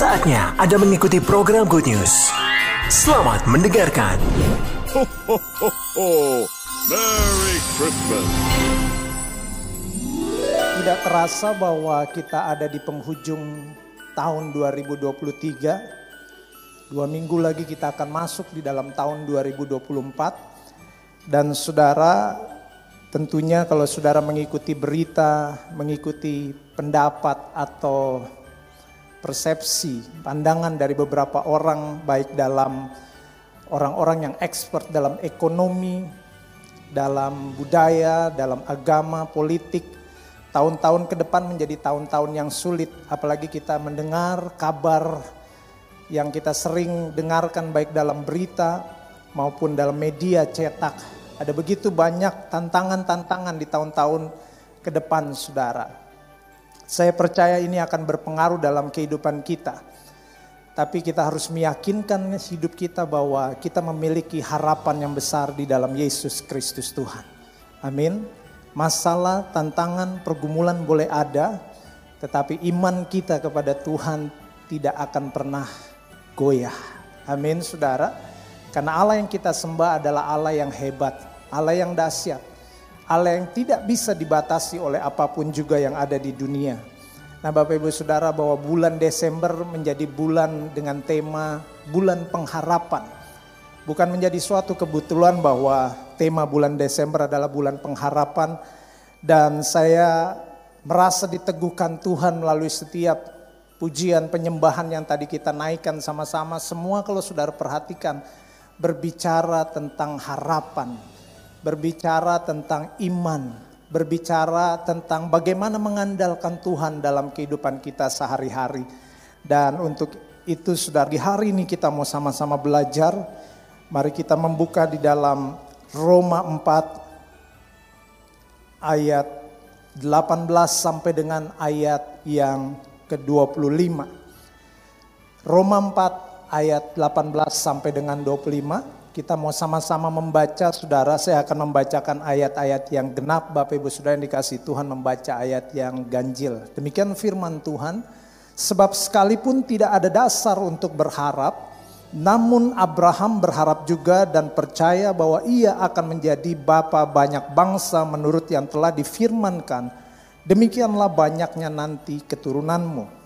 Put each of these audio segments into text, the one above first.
Saatnya Anda mengikuti program Good News. Selamat mendengarkan. Ho, ho, ho, ho. Merry Christmas. Tidak terasa bahwa kita ada di penghujung tahun 2023. Dua minggu lagi kita akan masuk di dalam tahun 2024. Dan saudara tentunya kalau saudara mengikuti berita, mengikuti pendapat atau persepsi, pandangan dari beberapa orang baik dalam orang-orang yang expert dalam ekonomi, dalam budaya, dalam agama, politik. Tahun-tahun ke depan menjadi tahun-tahun yang sulit, apalagi kita mendengar kabar yang kita sering dengarkan baik dalam berita maupun dalam media cetak. Ada begitu banyak tantangan-tantangan di tahun-tahun ke depan, saudara. Saya percaya ini akan berpengaruh dalam kehidupan kita. Tapi kita harus meyakinkan hidup kita bahwa kita memiliki harapan yang besar di dalam Yesus Kristus Tuhan. Amin. Masalah, tantangan, pergumulan boleh ada, tetapi iman kita kepada Tuhan tidak akan pernah goyah. Amin, saudara. Karena Allah yang kita sembah adalah Allah yang hebat, Allah yang dahsyat, Allah yang tidak bisa dibatasi oleh apa pun juga yang ada di dunia. Nah Bapak Ibu Saudara bahwa bulan Desember menjadi bulan dengan tema bulan pengharapan. Bukan menjadi suatu kebetulan bahwa tema bulan Desember adalah bulan pengharapan. Dan saya merasa diteguhkan Tuhan melalui setiap pujian penyembahan yang tadi kita naikkan sama-sama. Semua kalau saudara perhatikan berbicara tentang harapan. Berbicara tentang iman, berbicara tentang bagaimana mengandalkan Tuhan dalam kehidupan kita sehari-hari. Dan untuk itu sudah di hari ini kita mau sama-sama belajar. Mari kita membuka di dalam Roma 4 ayat 18 sampai dengan ayat yang ke-25. Roma 4 ayat 18 sampai dengan 25. Kita mau sama-sama membaca, saudara. Saya akan membacakan ayat-ayat yang genap. Bapak Ibu Saudara yang dikasih Tuhan membaca ayat yang ganjil. Demikian firman Tuhan. Sebab sekalipun tidak ada dasar untuk berharap, namun Abraham berharap juga dan percaya bahwa ia akan menjadi bapa banyak bangsa menurut yang telah difirmankan. Demikianlah banyaknya nanti keturunanmu.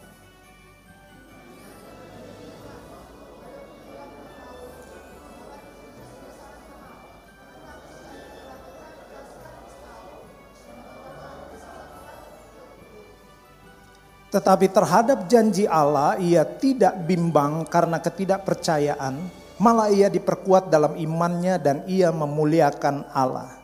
Tetapi terhadap janji Allah ia tidak bimbang karena ketidakpercayaan, malah ia diperkuat dalam imannya dan ia memuliakan Allah.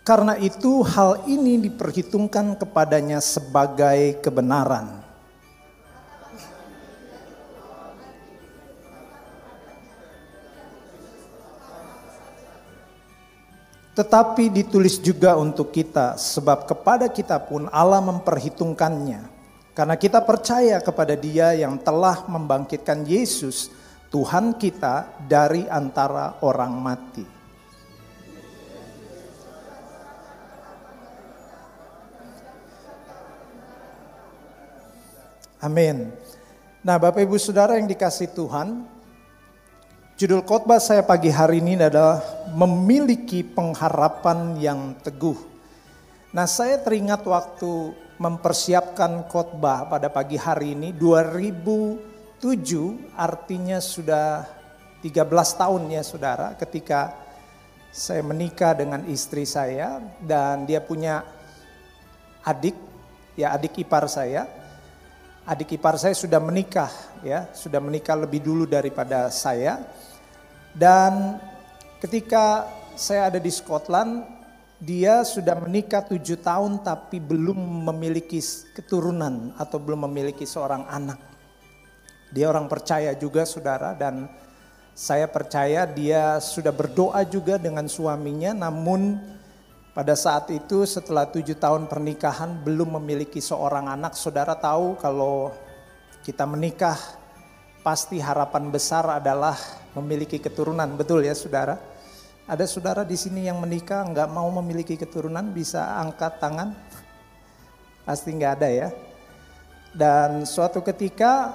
Karena itu hal ini diperhitungkan kepadanya sebagai kebenaran. Tetapi ditulis juga untuk kita, sebab kepada kita pun Allah memperhitungkannya. Karena kita percaya kepada Dia yang telah membangkitkan Yesus, Tuhan kita, dari antara orang mati. Amin. Nah, Bapak Ibu Saudara yang dikasih Tuhan, Judul khotbah saya pagi hari ini adalah memiliki pengharapan yang teguh. Nah, saya teringat waktu mempersiapkan khotbah pada pagi hari ini 2007 artinya sudah 13 tahun ya Saudara ketika saya menikah dengan istri saya dan dia punya adik ya adik ipar saya. Adik ipar saya sudah menikah ya, sudah menikah lebih dulu daripada saya. Dan ketika saya ada di Scotland, dia sudah menikah tujuh tahun tapi belum memiliki keturunan atau belum memiliki seorang anak. Dia orang percaya juga saudara dan saya percaya dia sudah berdoa juga dengan suaminya namun pada saat itu setelah tujuh tahun pernikahan belum memiliki seorang anak. Saudara tahu kalau kita menikah pasti harapan besar adalah memiliki keturunan, betul ya saudara? Ada saudara di sini yang menikah nggak mau memiliki keturunan bisa angkat tangan? Pasti nggak ada ya. Dan suatu ketika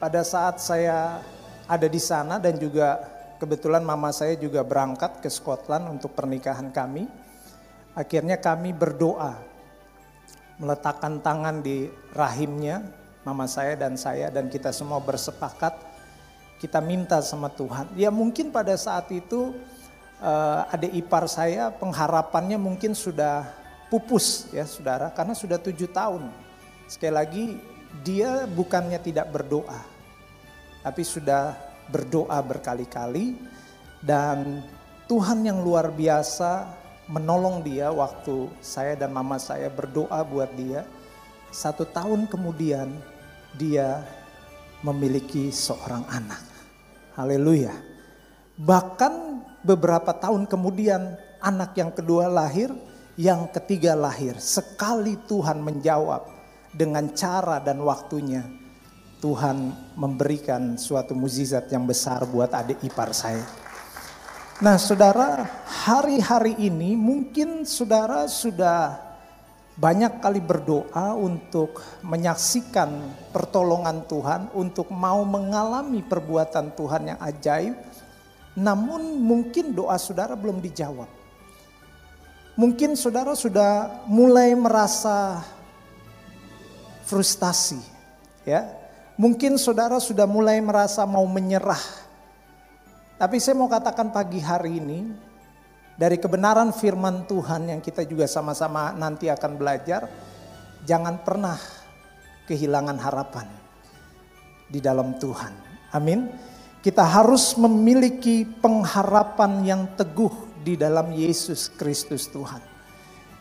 pada saat saya ada di sana dan juga kebetulan mama saya juga berangkat ke Scotland untuk pernikahan kami. Akhirnya kami berdoa meletakkan tangan di rahimnya mama saya dan saya dan kita semua bersepakat kita minta sama Tuhan. Ya mungkin pada saat itu uh, adik ipar saya pengharapannya mungkin sudah pupus ya saudara karena sudah tujuh tahun. Sekali lagi dia bukannya tidak berdoa tapi sudah berdoa berkali-kali dan Tuhan yang luar biasa menolong dia waktu saya dan mama saya berdoa buat dia. Satu tahun kemudian dia memiliki seorang anak. Haleluya. Bahkan beberapa tahun kemudian anak yang kedua lahir, yang ketiga lahir. Sekali Tuhan menjawab dengan cara dan waktunya. Tuhan memberikan suatu mukjizat yang besar buat adik ipar saya. Nah, saudara, hari-hari ini mungkin saudara sudah banyak kali berdoa untuk menyaksikan pertolongan Tuhan, untuk mau mengalami perbuatan Tuhan yang ajaib, namun mungkin doa saudara belum dijawab. Mungkin saudara sudah mulai merasa frustasi, ya. Mungkin saudara sudah mulai merasa mau menyerah. Tapi saya mau katakan pagi hari ini, dari kebenaran firman Tuhan yang kita juga sama-sama nanti akan belajar, jangan pernah kehilangan harapan di dalam Tuhan. Amin. Kita harus memiliki pengharapan yang teguh di dalam Yesus Kristus Tuhan.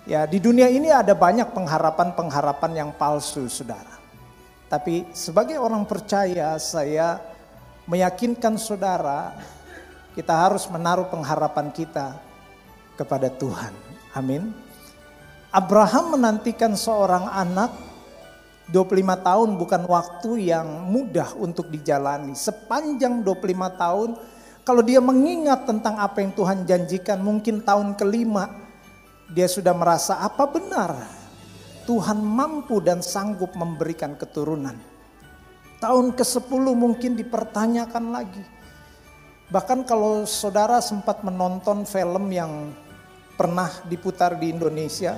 Ya, di dunia ini ada banyak pengharapan-pengharapan yang palsu, Saudara. Tapi sebagai orang percaya, saya meyakinkan Saudara, kita harus menaruh pengharapan kita kepada Tuhan. Amin. Abraham menantikan seorang anak 25 tahun bukan waktu yang mudah untuk dijalani. Sepanjang 25 tahun kalau dia mengingat tentang apa yang Tuhan janjikan mungkin tahun kelima dia sudah merasa apa benar Tuhan mampu dan sanggup memberikan keturunan. Tahun ke-10 mungkin dipertanyakan lagi. Bahkan kalau saudara sempat menonton film yang pernah diputar di Indonesia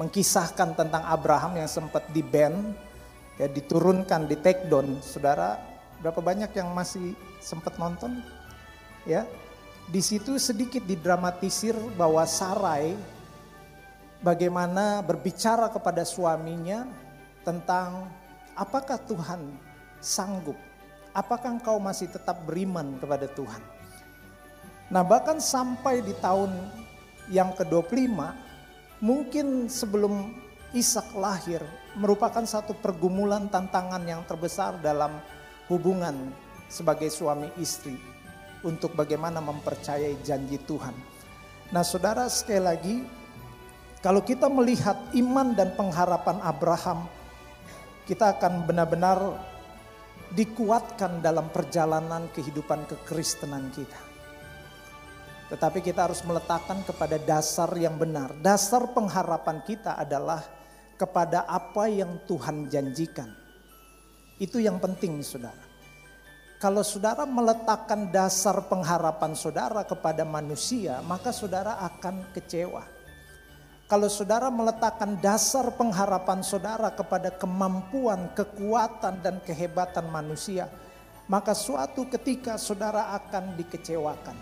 mengkisahkan tentang Abraham yang sempat di band ya diturunkan di take down saudara berapa banyak yang masih sempat nonton? Ya di situ sedikit didramatisir bahwa Sarai bagaimana berbicara kepada suaminya tentang apakah Tuhan sanggup apakah engkau masih tetap beriman kepada Tuhan nah bahkan sampai di tahun yang ke-25 mungkin sebelum Ishak lahir merupakan satu pergumulan tantangan yang terbesar dalam hubungan sebagai suami istri untuk bagaimana mempercayai janji Tuhan. Nah, Saudara, sekali lagi kalau kita melihat iman dan pengharapan Abraham, kita akan benar-benar dikuatkan dalam perjalanan kehidupan kekristenan kita. Tetapi kita harus meletakkan kepada dasar yang benar. Dasar pengharapan kita adalah kepada apa yang Tuhan janjikan. Itu yang penting saudara. Kalau saudara meletakkan dasar pengharapan saudara kepada manusia, maka saudara akan kecewa. Kalau saudara meletakkan dasar pengharapan saudara kepada kemampuan, kekuatan, dan kehebatan manusia, maka suatu ketika saudara akan dikecewakan.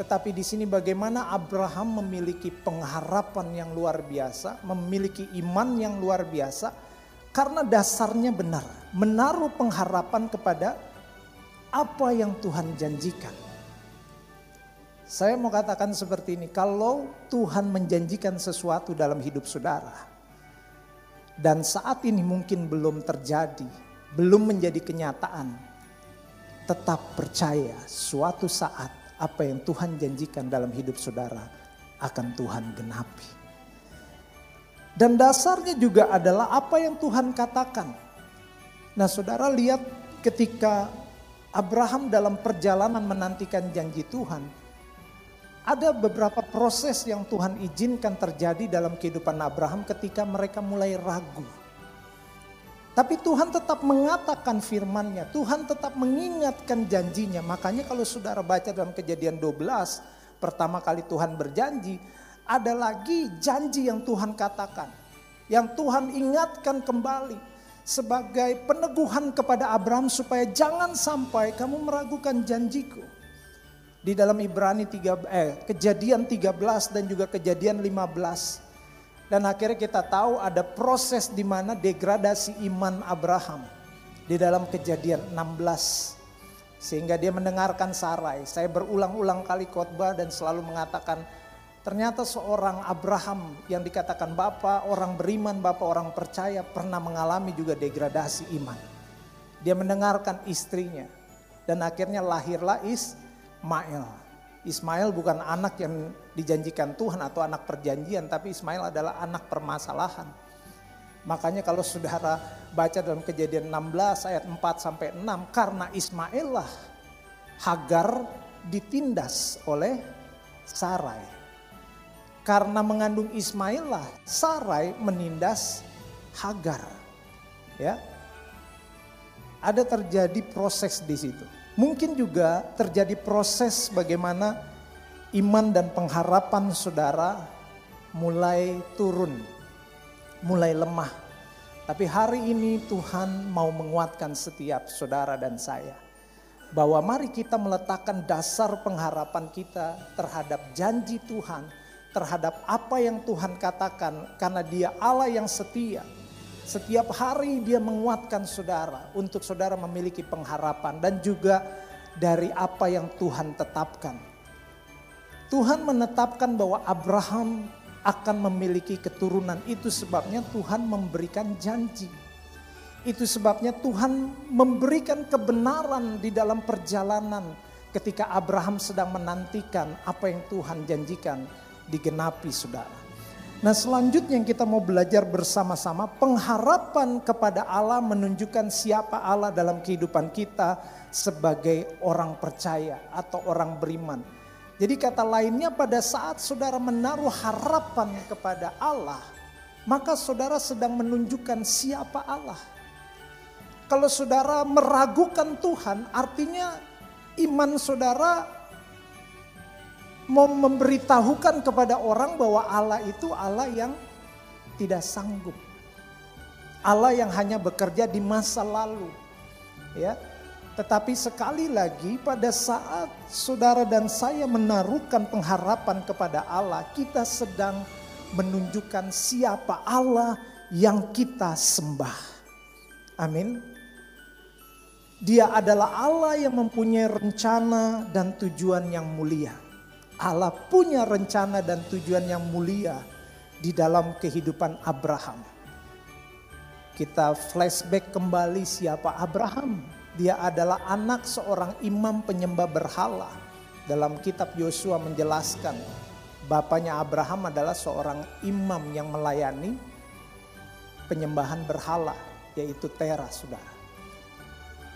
Tetapi di sini bagaimana Abraham memiliki pengharapan yang luar biasa, memiliki iman yang luar biasa, karena dasarnya benar, menaruh pengharapan kepada apa yang Tuhan janjikan. Saya mau katakan seperti ini, kalau Tuhan menjanjikan sesuatu dalam hidup saudara, dan saat ini mungkin belum terjadi, belum menjadi kenyataan, tetap percaya suatu saat apa yang Tuhan janjikan dalam hidup saudara akan Tuhan genapi. Dan dasarnya juga adalah apa yang Tuhan katakan. Nah saudara lihat ketika Abraham dalam perjalanan menantikan janji Tuhan. Ada beberapa proses yang Tuhan izinkan terjadi dalam kehidupan Abraham ketika mereka mulai ragu. Tapi Tuhan tetap mengatakan firman-Nya, Tuhan tetap mengingatkan janjinya. Makanya kalau saudara baca dalam kejadian 12, pertama kali Tuhan berjanji, ada lagi janji yang Tuhan katakan. Yang Tuhan ingatkan kembali sebagai peneguhan kepada Abraham supaya jangan sampai kamu meragukan janjiku. Di dalam Ibrani 3, eh, kejadian 13 dan juga kejadian 15 dan akhirnya kita tahu ada proses di mana degradasi iman Abraham di dalam kejadian 16. Sehingga dia mendengarkan Sarai. Saya berulang-ulang kali khotbah dan selalu mengatakan ternyata seorang Abraham yang dikatakan bapak, orang beriman, bapak orang percaya pernah mengalami juga degradasi iman. Dia mendengarkan istrinya dan akhirnya lahirlah Ismail. Ismail bukan anak yang dijanjikan Tuhan atau anak perjanjian, tapi Ismail adalah anak permasalahan. Makanya kalau saudara baca dalam kejadian 16 ayat 4 sampai 6, karena Ismail lah Hagar ditindas oleh Sarai. Karena mengandung Ismail lah Sarai menindas Hagar. Ya. Ada terjadi proses di situ. Mungkin juga terjadi proses bagaimana iman dan pengharapan saudara mulai turun, mulai lemah. Tapi hari ini Tuhan mau menguatkan setiap saudara dan saya. Bahwa mari kita meletakkan dasar pengharapan kita terhadap janji Tuhan, terhadap apa yang Tuhan katakan karena dia Allah yang setia setiap hari dia menguatkan saudara untuk saudara memiliki pengharapan dan juga dari apa yang Tuhan tetapkan. Tuhan menetapkan bahwa Abraham akan memiliki keturunan. Itu sebabnya Tuhan memberikan janji. Itu sebabnya Tuhan memberikan kebenaran di dalam perjalanan ketika Abraham sedang menantikan apa yang Tuhan janjikan digenapi saudara. Nah selanjutnya yang kita mau belajar bersama-sama pengharapan kepada Allah menunjukkan siapa Allah dalam kehidupan kita sebagai orang percaya atau orang beriman. Jadi kata lainnya pada saat saudara menaruh harapan kepada Allah, maka saudara sedang menunjukkan siapa Allah. Kalau saudara meragukan Tuhan, artinya iman saudara memberitahukan kepada orang bahwa Allah itu Allah yang tidak sanggup. Allah yang hanya bekerja di masa lalu. Ya. Tetapi sekali lagi pada saat saudara dan saya menaruhkan pengharapan kepada Allah, kita sedang menunjukkan siapa Allah yang kita sembah. Amin. Dia adalah Allah yang mempunyai rencana dan tujuan yang mulia. Allah punya rencana dan tujuan yang mulia di dalam kehidupan Abraham. Kita flashback kembali siapa Abraham. Dia adalah anak seorang imam penyembah berhala. Dalam kitab Yosua menjelaskan bapaknya Abraham adalah seorang imam yang melayani penyembahan berhala yaitu Tera saudara.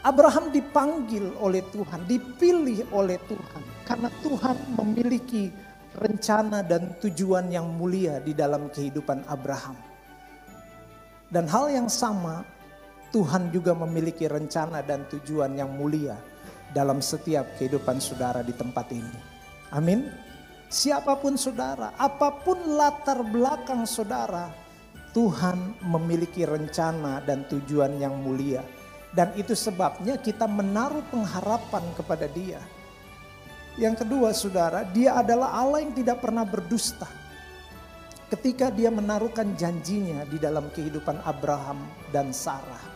Abraham dipanggil oleh Tuhan, dipilih oleh Tuhan. Karena Tuhan memiliki rencana dan tujuan yang mulia di dalam kehidupan Abraham. Dan hal yang sama, Tuhan juga memiliki rencana dan tujuan yang mulia dalam setiap kehidupan saudara di tempat ini. Amin. Siapa pun saudara, apa pun latar belakang saudara, Tuhan memiliki rencana dan tujuan yang mulia dan itu sebabnya kita menaruh pengharapan kepada dia. Yang kedua saudara, dia adalah Allah yang tidak pernah berdusta. Ketika dia menaruhkan janjinya di dalam kehidupan Abraham dan Sarah.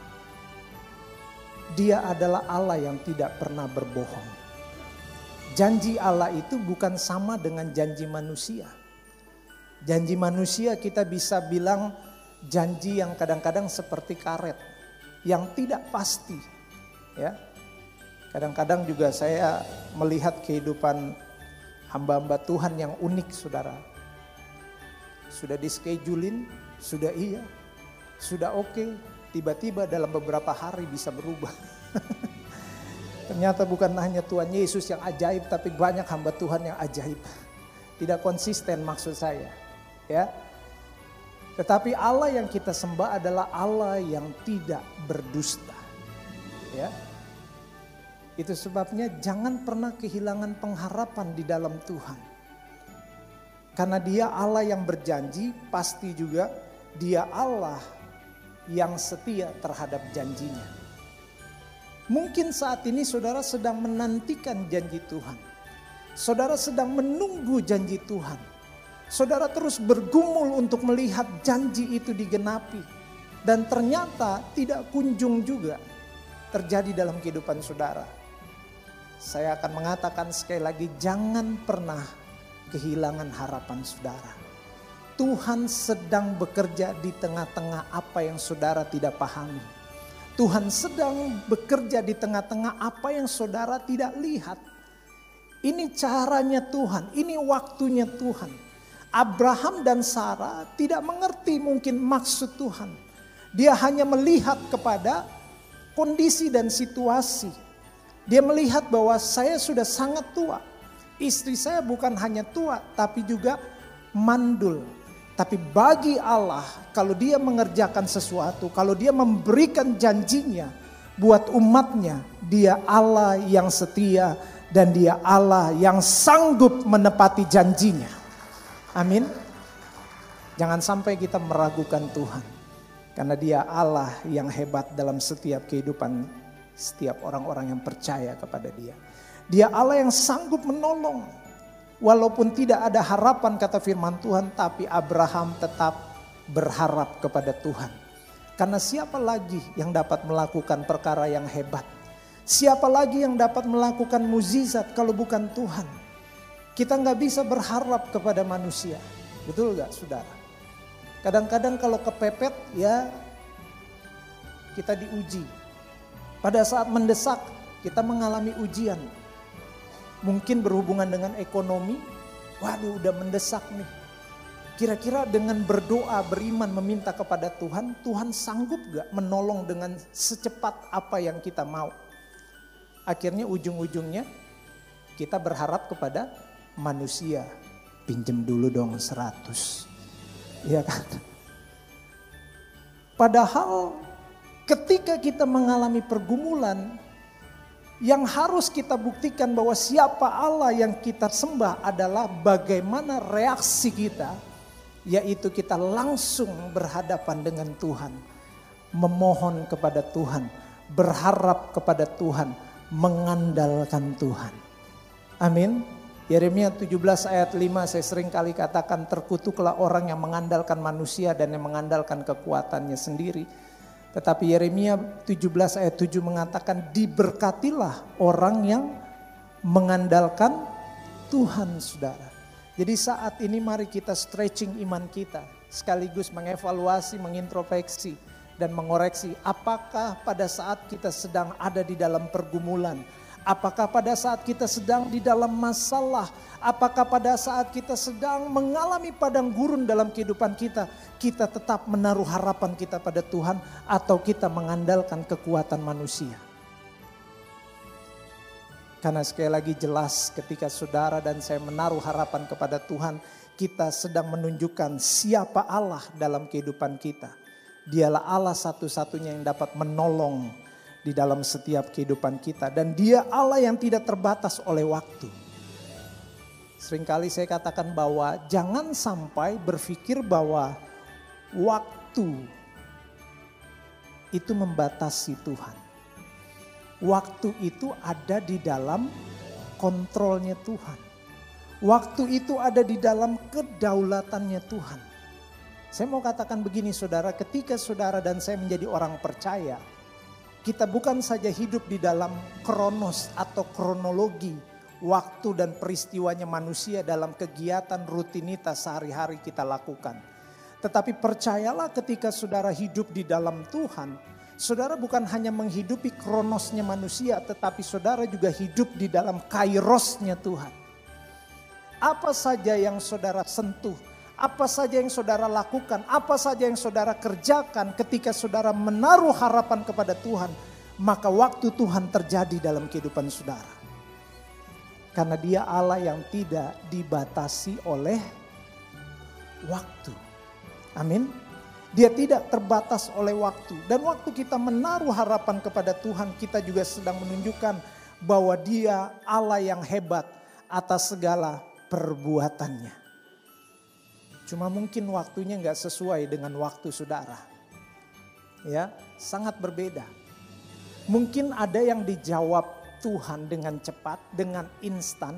Dia adalah Allah yang tidak pernah berbohong. Janji Allah itu bukan sama dengan janji manusia. Janji manusia kita bisa bilang janji yang kadang-kadang seperti karet yang tidak pasti. Ya. Kadang-kadang juga saya melihat kehidupan hamba-hamba Tuhan yang unik saudara. Sudah dischedulin, sudah iya, sudah oke, okay, tiba-tiba dalam beberapa hari bisa berubah. Ternyata bukan hanya Tuhan Yesus yang ajaib, tapi banyak hamba Tuhan yang ajaib. tidak konsisten maksud saya, ya. Tetapi Allah yang kita sembah adalah Allah yang tidak berdusta. Ya. Itu sebabnya jangan pernah kehilangan pengharapan di dalam Tuhan. Karena dia Allah yang berjanji, pasti juga dia Allah yang setia terhadap janjinya. Mungkin saat ini saudara sedang menantikan janji Tuhan. Saudara sedang menunggu janji Tuhan. Saudara terus bergumul untuk melihat janji itu digenapi. Dan ternyata tidak kunjung juga terjadi dalam kehidupan saudara. Saya akan mengatakan sekali lagi jangan pernah kehilangan harapan saudara. Tuhan sedang bekerja di tengah-tengah apa yang saudara tidak pahami. Tuhan sedang bekerja di tengah-tengah apa yang saudara tidak lihat. Ini caranya Tuhan, ini waktunya Tuhan. Abraham dan Sarah tidak mengerti mungkin maksud Tuhan. Dia hanya melihat kepada kondisi dan situasi. Dia melihat bahwa saya sudah sangat tua. Istri saya bukan hanya tua tapi juga mandul. Tapi bagi Allah kalau dia mengerjakan sesuatu, kalau dia memberikan janjinya buat umatnya, dia Allah yang setia dan dia Allah yang sanggup menepati janjinya. Amin. Jangan sampai kita meragukan Tuhan. Karena dia Allah yang hebat dalam setiap kehidupan setiap orang-orang yang percaya kepada dia. Dia Allah yang sanggup menolong. Walaupun tidak ada harapan kata firman Tuhan, tapi Abraham tetap berharap kepada Tuhan. Karena siapa lagi yang dapat melakukan perkara yang hebat? Siapa lagi yang dapat melakukan muzizat kalau bukan Tuhan? Kita nggak bisa berharap kepada manusia. Betul nggak saudara? Kadang-kadang kalau kepepet ya kita diuji. Pada saat mendesak kita mengalami ujian. Mungkin berhubungan dengan ekonomi. Waduh udah mendesak nih. Kira-kira dengan berdoa, beriman, meminta kepada Tuhan, Tuhan sanggup gak menolong dengan secepat apa yang kita mau? Akhirnya ujung-ujungnya kita berharap kepada manusia. Pinjem dulu dong 100. Iya kan? Padahal ketika kita mengalami pergumulan, yang harus kita buktikan bahwa siapa Allah yang kita sembah adalah bagaimana reaksi kita, yaitu kita langsung berhadapan dengan Tuhan, memohon kepada Tuhan, berharap kepada Tuhan, mengandalkan Tuhan. Amin. Yeremia 17 ayat 5 saya sering kali katakan terkutuklah orang yang mengandalkan manusia dan yang mengandalkan kekuatannya sendiri. Tetapi Yeremia 17 ayat 7 mengatakan diberkatilah orang yang mengandalkan Tuhan saudara. Jadi saat ini mari kita stretching iman kita sekaligus mengevaluasi, mengintrospeksi dan mengoreksi apakah pada saat kita sedang ada di dalam pergumulan, Apakah pada saat kita sedang di dalam masalah, apakah pada saat kita sedang mengalami padang gurun dalam kehidupan kita, kita tetap menaruh harapan kita pada Tuhan atau kita mengandalkan kekuatan manusia. Karena sekali lagi jelas ketika saudara dan saya menaruh harapan kepada Tuhan, kita sedang menunjukkan siapa Allah dalam kehidupan kita. Dialah Allah satu-satunya yang dapat menolong di dalam setiap kehidupan kita. Dan dia Allah yang tidak terbatas oleh waktu. Seringkali saya katakan bahwa jangan sampai berpikir bahwa waktu itu membatasi Tuhan. Waktu itu ada di dalam kontrolnya Tuhan. Waktu itu ada di dalam kedaulatannya Tuhan. Saya mau katakan begini saudara, ketika saudara dan saya menjadi orang percaya, kita bukan saja hidup di dalam kronos atau kronologi waktu dan peristiwanya manusia dalam kegiatan rutinitas sehari-hari kita lakukan. Tetapi percayalah ketika saudara hidup di dalam Tuhan, saudara bukan hanya menghidupi kronosnya manusia, tetapi saudara juga hidup di dalam kairosnya Tuhan. Apa saja yang saudara sentuh, apa saja yang saudara lakukan, apa saja yang saudara kerjakan ketika saudara menaruh harapan kepada Tuhan, maka waktu Tuhan terjadi dalam kehidupan saudara. Karena dia Allah yang tidak dibatasi oleh waktu. Amin. Dia tidak terbatas oleh waktu. Dan waktu kita menaruh harapan kepada Tuhan, kita juga sedang menunjukkan bahwa dia Allah yang hebat atas segala perbuatannya. Cuma mungkin waktunya nggak sesuai dengan waktu saudara. Ya, sangat berbeda. Mungkin ada yang dijawab Tuhan dengan cepat, dengan instan.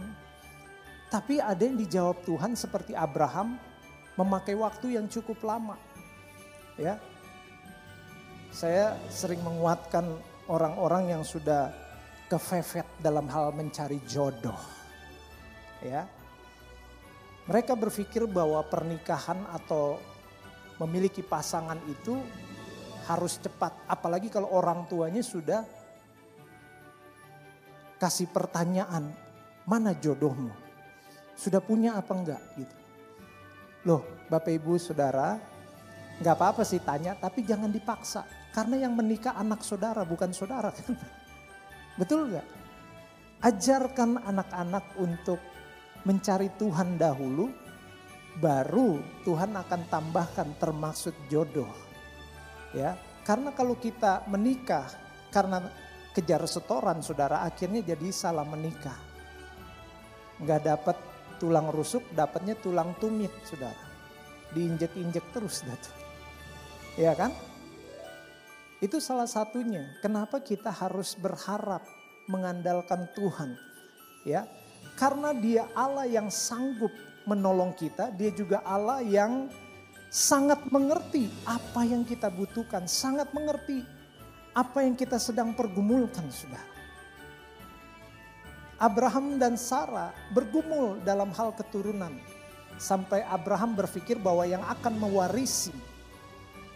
Tapi ada yang dijawab Tuhan seperti Abraham memakai waktu yang cukup lama ya. Saya sering menguatkan orang-orang yang sudah kefefet dalam hal mencari jodoh. Ya. Mereka berpikir bahwa pernikahan atau memiliki pasangan itu harus cepat, apalagi kalau orang tuanya sudah kasih pertanyaan, mana jodohmu? Sudah punya apa enggak gitu. Loh, Bapak Ibu Saudara, Gak apa-apa sih tanya, tapi jangan dipaksa. Karena yang menikah anak saudara, bukan saudara kan. Betul gak? Ajarkan anak-anak untuk mencari Tuhan dahulu, baru Tuhan akan tambahkan termaksud jodoh. Ya, karena kalau kita menikah karena kejar setoran saudara, akhirnya jadi salah menikah. Gak dapat tulang rusuk, dapatnya tulang tumit saudara. Diinjek-injek terus datu. Ya kan? Itu salah satunya. Kenapa kita harus berharap mengandalkan Tuhan? Ya. Karena dia Allah yang sanggup menolong kita, dia juga Allah yang sangat mengerti apa yang kita butuhkan, sangat mengerti apa yang kita sedang pergumulkan, Saudara. Abraham dan Sarah bergumul dalam hal keturunan. Sampai Abraham berpikir bahwa yang akan mewarisi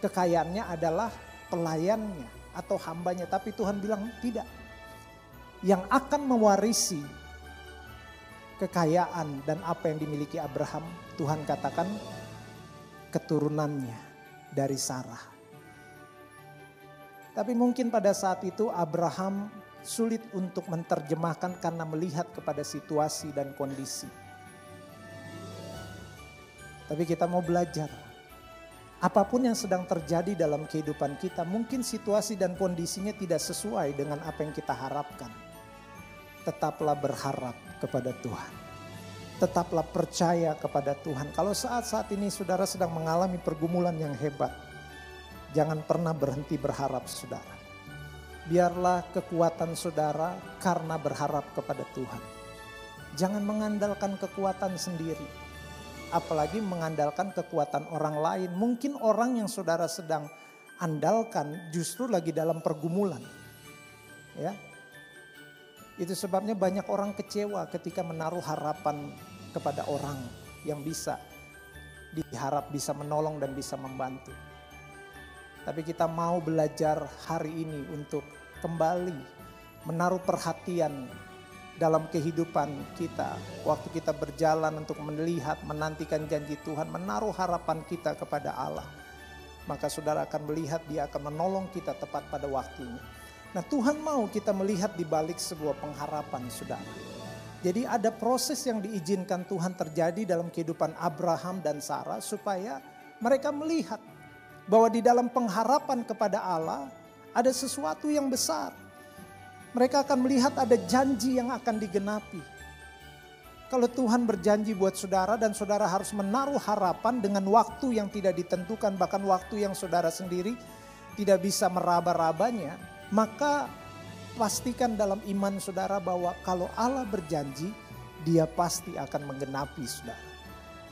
kekayaannya adalah pelayannya atau hambanya. Tapi Tuhan bilang tidak. Yang akan mewarisi kekayaan dan apa yang dimiliki Abraham, Tuhan katakan keturunannya dari Sarah. Tapi mungkin pada saat itu Abraham sulit untuk menerjemahkan karena melihat kepada situasi dan kondisi. Tapi kita mau belajar Apa pun yang sedang terjadi dalam kehidupan kita, mungkin situasi dan kondisinya tidak sesuai dengan apa yang kita harapkan. Tetaplah berharap kepada Tuhan. Tetaplah percaya kepada Tuhan. Kalau saat-saat ini saudara sedang mengalami pergumulan yang hebat, jangan pernah berhenti berharap saudara. Biarlah kekuatan saudara karena berharap kepada Tuhan. Jangan mengandalkan kekuatan sendiri apalagi mengandalkan kekuatan orang lain. Mungkin orang yang saudara sedang andalkan justru lagi dalam pergumulan. Ya. Itu sebabnya banyak orang kecewa ketika menaruh harapan kepada orang yang bisa diharap bisa menolong dan bisa membantu. Tapi kita mau belajar hari ini untuk kembali menaruh perhatian dalam kehidupan kita. Waktu kita berjalan untuk melihat, menantikan janji Tuhan, menaruh harapan kita kepada Allah. Maka saudara akan melihat dia akan menolong kita tepat pada waktunya. Nah Tuhan mau kita melihat di balik sebuah pengharapan saudara. Jadi ada proses yang diizinkan Tuhan terjadi dalam kehidupan Abraham dan Sarah supaya mereka melihat bahwa di dalam pengharapan kepada Allah ada sesuatu yang besar mereka akan melihat ada janji yang akan digenapi. Kalau Tuhan berjanji buat saudara dan saudara harus menaruh harapan dengan waktu yang tidak ditentukan, bahkan waktu yang saudara sendiri tidak bisa meraba-rabanya, maka pastikan dalam iman saudara bahwa kalau Allah berjanji, dia pasti akan menggenapi saudara.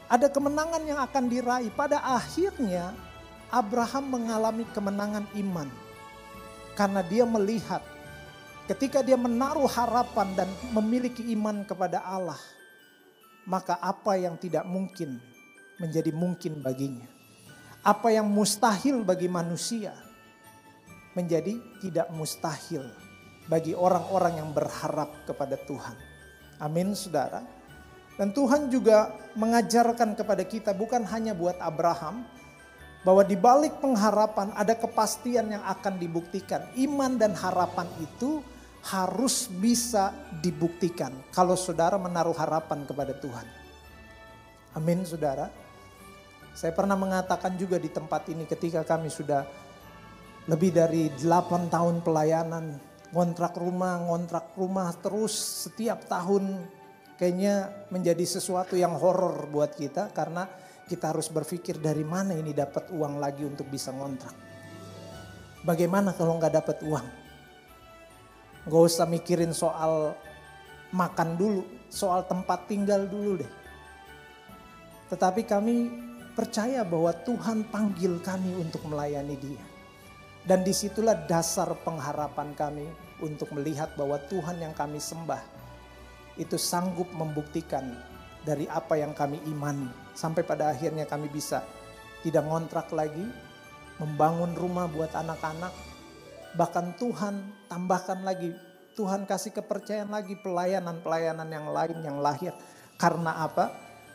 Ada kemenangan yang akan diraih. Pada akhirnya Abraham mengalami kemenangan iman. Karena dia melihat Ketika dia menaruh harapan dan memiliki iman kepada Allah, maka apa yang tidak mungkin menjadi mungkin baginya. Apa yang mustahil bagi manusia menjadi tidak mustahil bagi orang-orang yang berharap kepada Tuhan. Amin, saudara. Dan Tuhan juga mengajarkan kepada kita, bukan hanya buat Abraham, bahwa di balik pengharapan ada kepastian yang akan dibuktikan. Iman dan harapan itu harus bisa dibuktikan kalau saudara menaruh harapan kepada Tuhan. Amin saudara. Saya pernah mengatakan juga di tempat ini ketika kami sudah lebih dari 8 tahun pelayanan, ngontrak rumah, ngontrak rumah terus setiap tahun kayaknya menjadi sesuatu yang horor buat kita karena kita harus berpikir dari mana ini dapat uang lagi untuk bisa ngontrak. Bagaimana kalau nggak dapat uang? Gak usah mikirin soal makan dulu, soal tempat tinggal dulu deh. Tetapi kami percaya bahwa Tuhan panggil kami untuk melayani dia. Dan di situlah dasar pengharapan kami untuk melihat bahwa Tuhan yang kami sembah itu sanggup membuktikan dari apa yang kami imani. Sampai pada akhirnya kami bisa tidak ngontrak lagi, membangun rumah buat anak-anak, Bahkan Tuhan tambahkan lagi, Tuhan kasih kepercayaan lagi pelayanan-pelayanan yang lain yang lahir. Karena apa?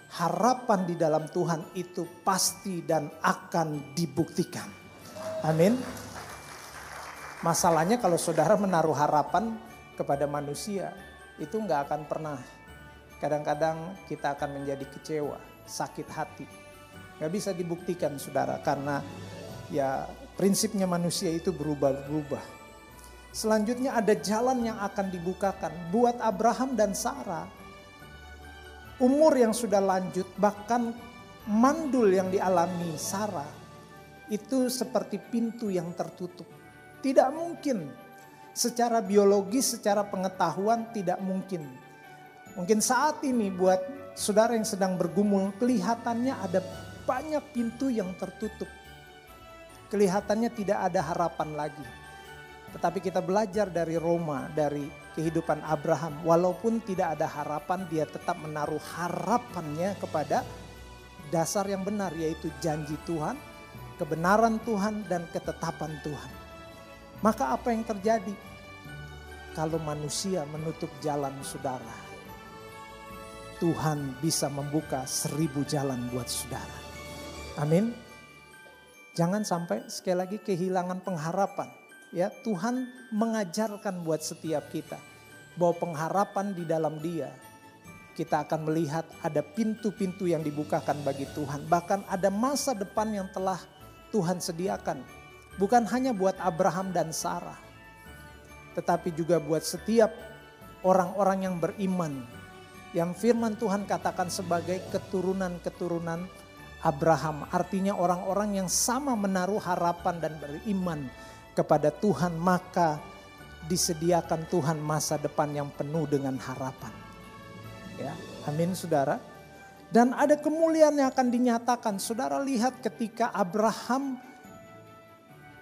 Harapan di dalam Tuhan itu pasti dan akan dibuktikan. Amin. Masalahnya kalau saudara menaruh harapan kepada manusia, itu nggak akan pernah. Kadang-kadang kita akan menjadi kecewa, sakit hati. Nggak bisa dibuktikan saudara, karena ya Prinsipnya manusia itu berubah-ubah. Selanjutnya ada jalan yang akan dibukakan buat Abraham dan Sarah. Umur yang sudah lanjut bahkan mandul yang dialami Sarah itu seperti pintu yang tertutup. Tidak mungkin secara biologis, secara pengetahuan tidak mungkin. Mungkin saat ini buat saudara yang sedang bergumul kelihatannya ada banyak pintu yang tertutup kelihatannya tidak ada harapan lagi. Tetapi kita belajar dari Roma, dari kehidupan Abraham. Walaupun tidak ada harapan, dia tetap menaruh harapannya kepada dasar yang benar, yaitu janji Tuhan, kebenaran Tuhan, dan ketetapan Tuhan. Maka apa yang terjadi? Kalau manusia menutup jalan saudara, Tuhan bisa membuka seribu jalan buat saudara. Amin. Jangan sampai sekali lagi kehilangan pengharapan. Ya, Tuhan mengajarkan buat setiap kita bahwa pengharapan di dalam Dia kita akan melihat ada pintu-pintu yang dibukakan bagi Tuhan. Bahkan ada masa depan yang telah Tuhan sediakan. Bukan hanya buat Abraham dan Sarah. Tetapi juga buat setiap orang-orang yang beriman. Yang firman Tuhan katakan sebagai keturunan-keturunan Abraham. Artinya orang-orang yang sama menaruh harapan dan beriman kepada Tuhan maka disediakan Tuhan masa depan yang penuh dengan harapan. Ya, amin saudara. Dan ada kemuliaan yang akan dinyatakan. Saudara lihat ketika Abraham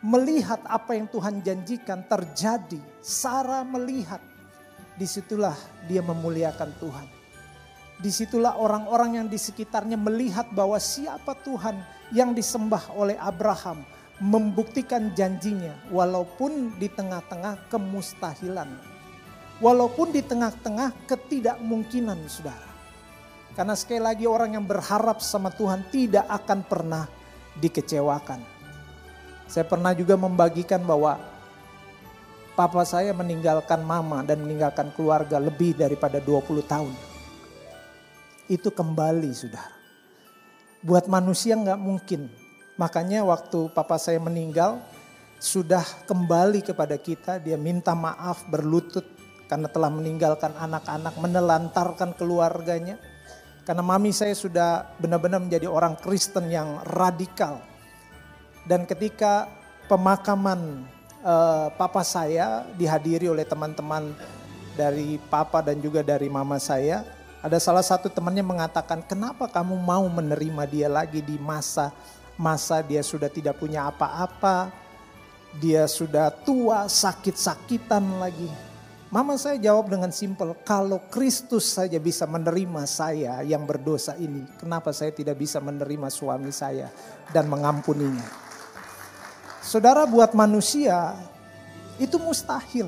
melihat apa yang Tuhan janjikan terjadi. Sarah melihat. Di situlah dia memuliakan Tuhan. Di situlah orang-orang yang di sekitarnya melihat bahwa siapa Tuhan yang disembah oleh Abraham membuktikan janjinya walaupun di tengah-tengah kemustahilan. Walaupun di tengah-tengah ketidakmungkinan saudara. Karena sekali lagi orang yang berharap sama Tuhan tidak akan pernah dikecewakan. Saya pernah juga membagikan bahwa papa saya meninggalkan mama dan meninggalkan keluarga lebih daripada 20 tahun itu kembali saudara. Buat manusia nggak mungkin. Makanya waktu papa saya meninggal sudah kembali kepada kita. Dia minta maaf berlutut karena telah meninggalkan anak-anak, menelantarkan keluarganya. Karena mami saya sudah benar-benar menjadi orang Kristen yang radikal. Dan ketika pemakaman uh, papa saya dihadiri oleh teman-teman dari papa dan juga dari mama saya, ada salah satu temannya mengatakan, kenapa kamu mau menerima dia lagi di masa masa dia sudah tidak punya apa-apa, dia sudah tua, sakit-sakitan lagi. Mama saya jawab dengan simpel, kalau Kristus saja bisa menerima saya yang berdosa ini, kenapa saya tidak bisa menerima suami saya dan mengampuninya? Saudara buat manusia itu mustahil.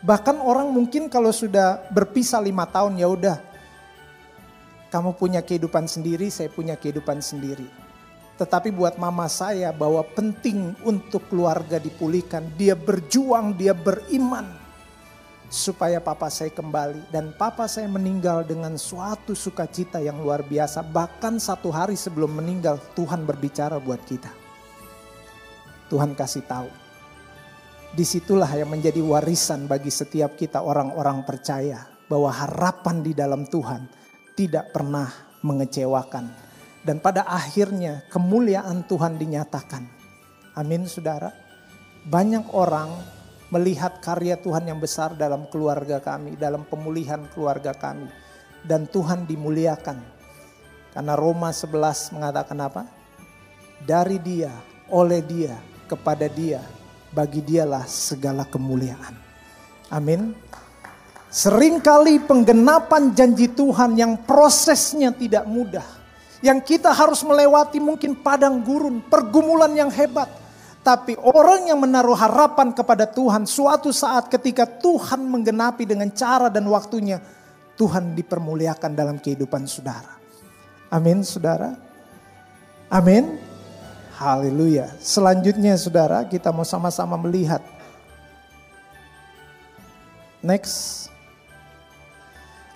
Bahkan orang mungkin kalau sudah berpisah lima tahun ya udah kamu punya kehidupan sendiri, saya punya kehidupan sendiri. Tetapi buat mama saya bahwa penting untuk keluarga dipulihkan. Dia berjuang, dia beriman. supaya papa saya kembali dan papa saya meninggal dengan suatu sukacita yang luar biasa bahkan satu hari sebelum meninggal Tuhan berbicara buat kita Tuhan kasih tahu di situlah yang menjadi warisan bagi setiap kita orang-orang percaya bahwa harapan di dalam Tuhan tidak pernah mengecewakan dan pada akhirnya kemuliaan Tuhan dinyatakan amin saudara banyak orang melihat karya Tuhan yang besar dalam keluarga kami, dalam pemulihan keluarga kami. Dan Tuhan dimuliakan. Karena Roma 11 mengatakan apa? Dari dia, oleh dia, kepada dia, bagi dialah segala kemuliaan. Amin. Seringkali penggenapan janji Tuhan yang prosesnya tidak mudah. Yang kita harus melewati mungkin padang gurun, pergumulan yang hebat tapi orang yang menaruh harapan kepada Tuhan suatu saat ketika Tuhan menggenapi dengan cara dan waktunya. Tuhan dipermuliakan dalam kehidupan saudara. Amin saudara. Amin. Haleluya. Selanjutnya saudara kita mau sama-sama melihat. Next.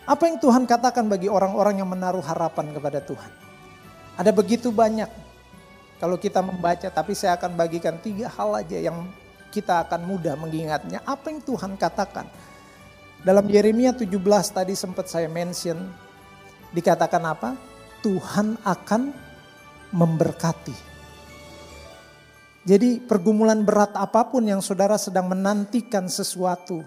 Apa yang Tuhan katakan bagi orang-orang yang menaruh harapan kepada Tuhan? Ada begitu banyak kalau kita membaca, tapi saya akan bagikan tiga hal aja yang kita akan mudah mengingatnya. Apa yang Tuhan katakan? Dalam Yeremia 17 tadi sempat saya mention, dikatakan apa? Tuhan akan memberkati. Jadi pergumulan berat apa pun yang saudara sedang menantikan sesuatu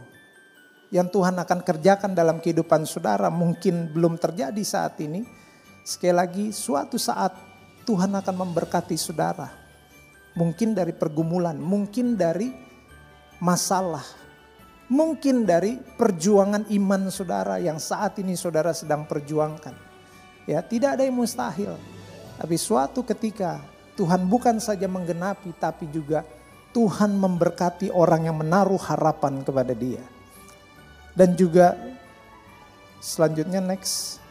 yang Tuhan akan kerjakan dalam kehidupan saudara mungkin belum terjadi saat ini. Sekali lagi suatu saat Tuhan akan memberkati saudara. Mungkin dari pergumulan, mungkin dari masalah, mungkin dari perjuangan iman saudara yang saat ini saudara sedang perjuangkan. Ya, tidak ada yang mustahil. Tapi suatu ketika Tuhan bukan saja menggenapi tapi juga Tuhan memberkati orang yang menaruh harapan kepada Dia. Dan juga selanjutnya next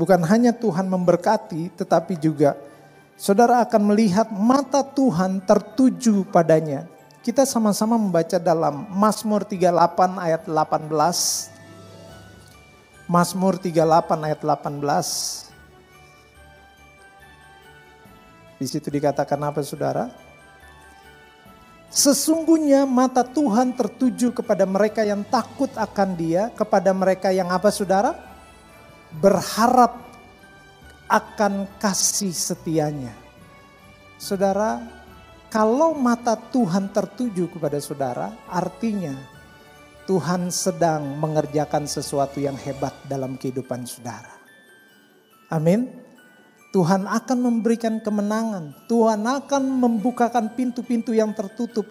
Bukan hanya Tuhan memberkati, tetapi juga saudara akan melihat mata Tuhan tertuju padanya. Kita sama-sama membaca dalam Mazmur 38 ayat 18. Mazmur 38 ayat 18. Di situ dikatakan apa saudara? Sesungguhnya mata Tuhan tertuju kepada mereka yang takut akan dia, kepada mereka yang apa saudara? berharap akan kasih setianya. Saudara, kalau mata Tuhan tertuju kepada saudara, artinya Tuhan sedang mengerjakan sesuatu yang hebat dalam kehidupan saudara. Amin. Tuhan akan memberikan kemenangan. Tuhan akan membukakan pintu-pintu yang tertutup.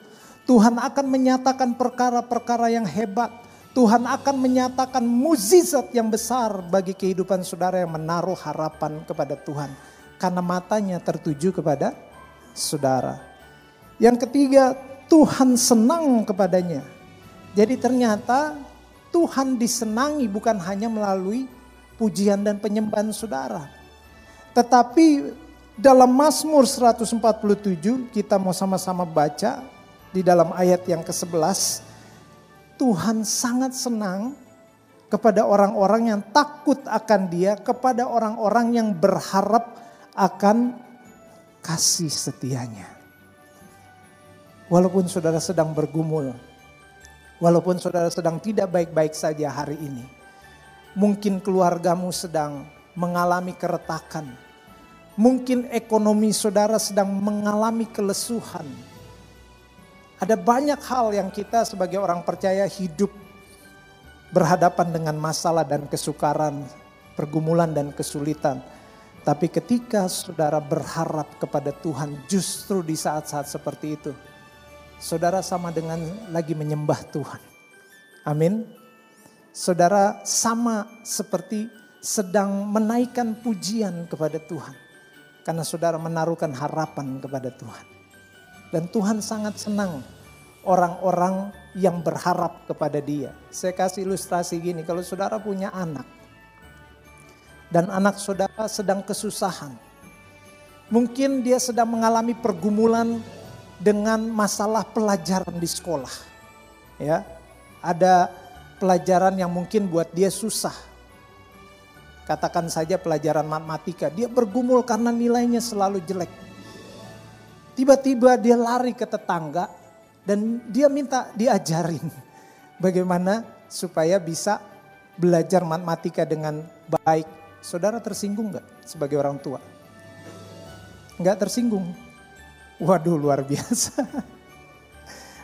Tuhan akan menyatakan perkara-perkara yang hebat. Tuhan akan menyatakan muzizat yang besar bagi kehidupan saudara yang menaruh harapan kepada Tuhan. Karena matanya tertuju kepada saudara. Yang ketiga, Tuhan senang kepadanya. Jadi ternyata Tuhan disenangi bukan hanya melalui pujian dan penyembahan saudara. Tetapi dalam Mazmur 147 kita mau sama-sama baca di dalam ayat yang ke-11 Tuhan sangat senang kepada orang-orang yang takut akan Dia, kepada orang-orang yang berharap akan kasih setianya. Walaupun saudara sedang bergumul, walaupun saudara sedang tidak baik-baik saja hari ini, mungkin keluargamu sedang mengalami keretakan, mungkin ekonomi saudara sedang mengalami kelesuhan, ada banyak hal yang kita sebagai orang percaya hidup berhadapan dengan masalah dan kesukaran, pergumulan dan kesulitan. Tapi ketika saudara berharap kepada Tuhan justru di saat-saat seperti itu. Saudara sama dengan lagi menyembah Tuhan. Amin. Saudara sama seperti sedang menaikkan pujian kepada Tuhan. Karena saudara menaruhkan harapan kepada Tuhan. Dan Tuhan sangat senang orang-orang yang berharap kepada dia. Saya kasih ilustrasi gini, kalau saudara punya anak. Dan anak saudara sedang kesusahan. Mungkin dia sedang mengalami pergumulan dengan masalah pelajaran di sekolah. Ya. Ada pelajaran yang mungkin buat dia susah. Katakan saja pelajaran matematika, dia bergumul karena nilainya selalu jelek. Tiba-tiba dia lari ke tetangga dan dia minta diajarin bagaimana supaya bisa belajar matematika dengan baik. Saudara tersinggung nggak sebagai orang tua? Nggak tersinggung. Waduh luar biasa.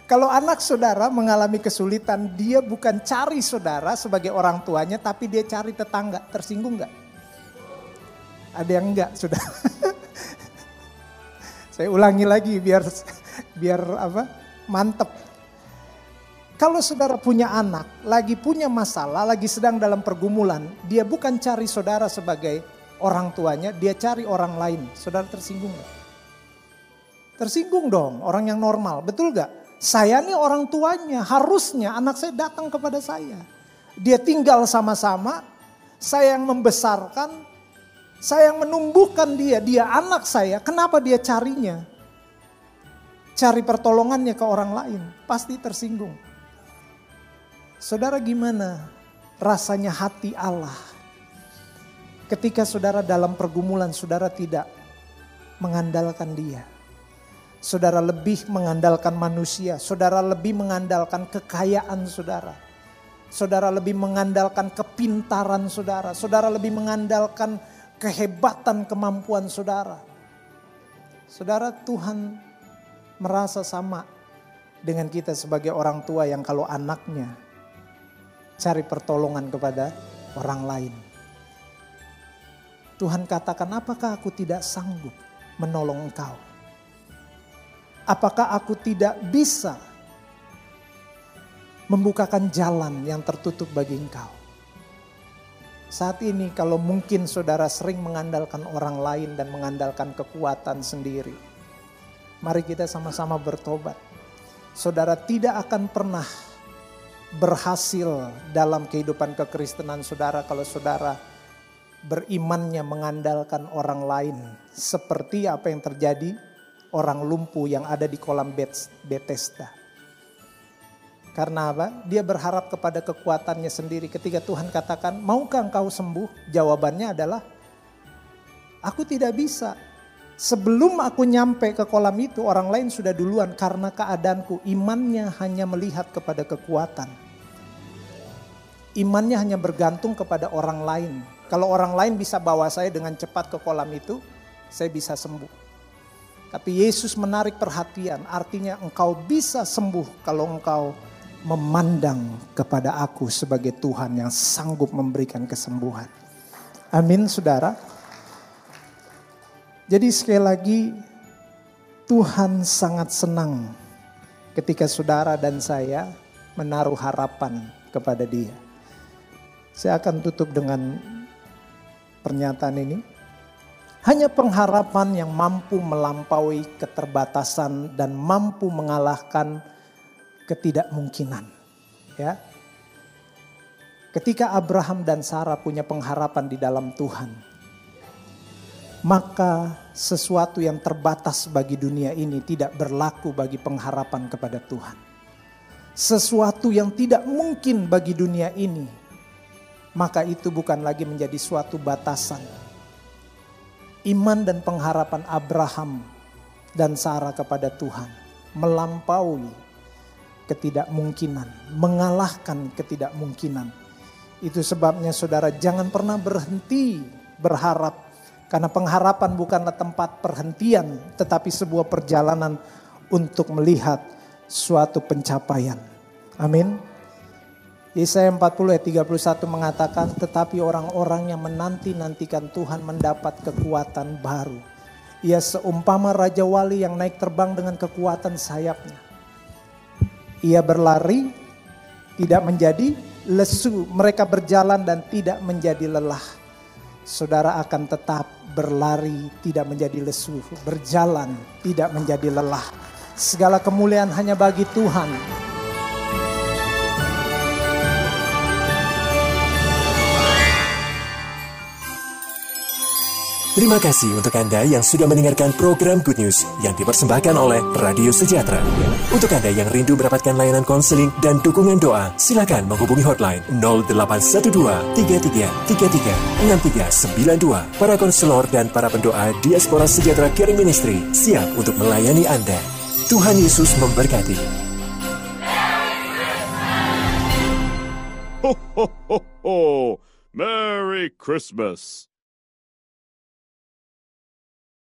Kalau anak saudara mengalami kesulitan, dia bukan cari saudara sebagai orang tuanya, tapi dia cari tetangga. Tersinggung nggak? Ada yang enggak, sudah. Saya ulangi lagi biar biar apa? Mantep. Kalau saudara punya anak, lagi punya masalah, lagi sedang dalam pergumulan, dia bukan cari saudara sebagai orang tuanya, dia cari orang lain. Saudara tersinggung nggak? Tersinggung dong, orang yang normal, betul gak? Saya nih orang tuanya, harusnya anak saya datang kepada saya. Dia tinggal sama-sama, saya yang membesarkan, saya yang menumbuhkan dia, dia anak saya. Kenapa dia carinya? Cari pertolongannya ke orang lain, pasti tersinggung. Saudara gimana rasanya hati Allah ketika saudara dalam pergumulan saudara tidak mengandalkan dia saudara lebih mengandalkan manusia, saudara lebih mengandalkan kekayaan saudara. Saudara lebih mengandalkan kepintaran saudara, saudara lebih mengandalkan kehebatan kemampuan saudara. Saudara Tuhan merasa sama dengan kita sebagai orang tua yang kalau anaknya cari pertolongan kepada orang lain. Tuhan katakan, apakah aku tidak sanggup menolong engkau? Apakah aku tidak bisa membukakan jalan yang tertutup bagi engkau? Saat ini kalau mungkin saudara sering mengandalkan orang lain dan mengandalkan kekuatan sendiri. Mari kita sama-sama bertobat. Saudara tidak akan pernah berhasil dalam kehidupan kekristenan saudara kalau saudara berimannya mengandalkan orang lain. Seperti apa yang terjadi orang lumpuh yang ada di kolam Bethesda. Karena apa? Dia berharap kepada kekuatannya sendiri. Ketika Tuhan katakan, maukah engkau sembuh? Jawabannya adalah, aku tidak bisa. Sebelum aku nyampe ke kolam itu, orang lain sudah duluan karena keadaanku. Imannya hanya melihat kepada kekuatan. Imannya hanya bergantung kepada orang lain. Kalau orang lain bisa bawa saya dengan cepat ke kolam itu, saya bisa sembuh. Tapi Yesus menarik perhatian, artinya engkau bisa sembuh kalau engkau memandang kepada aku sebagai Tuhan yang sanggup memberikan kesembuhan. Amin saudara. Jadi sekali lagi Tuhan sangat senang ketika saudara dan saya menaruh harapan kepada dia. Saya akan tutup dengan pernyataan ini. Hanya pengharapan yang mampu melampaui keterbatasan dan mampu mengalahkan ketidakmungkinan. Ya. Ketika Abraham dan Sarah punya pengharapan di dalam Tuhan, maka sesuatu yang terbatas bagi dunia ini tidak berlaku bagi pengharapan kepada Tuhan. Sesuatu yang tidak mungkin bagi dunia ini, maka itu bukan lagi menjadi suatu batasan iman dan pengharapan Abraham dan Sarah kepada Tuhan melampaui ketidakmungkinan, mengalahkan ketidakmungkinan. Itu sebabnya saudara jangan pernah berhenti berharap karena pengharapan bukanlah tempat perhentian tetapi sebuah perjalanan untuk melihat suatu pencapaian. Amin. Yesaya 40 ayat 31 mengatakan, tetapi orang-orang yang menanti-nantikan Tuhan mendapat kekuatan baru. Ia seumpama Raja Wali yang naik terbang dengan kekuatan sayapnya. Ia berlari, tidak menjadi lesu. Mereka berjalan dan tidak menjadi lelah. Saudara akan tetap berlari, tidak menjadi lesu. Berjalan, tidak menjadi lelah. Segala kemuliaan hanya bagi Tuhan. Terima kasih untuk Anda yang sudah mendengarkan program Good News yang dipersembahkan oleh Radio Sejahtera. Untuk Anda yang rindu mendapatkan layanan konseling dan dukungan doa, silakan menghubungi hotline 0812 33 33 6392. Para konselor dan para pendoa Diaspora Sejahtera Caring Ministry siap untuk melayani Anda. Tuhan Yesus memberkati. Ho, ho, ho, ho! Merry Christmas!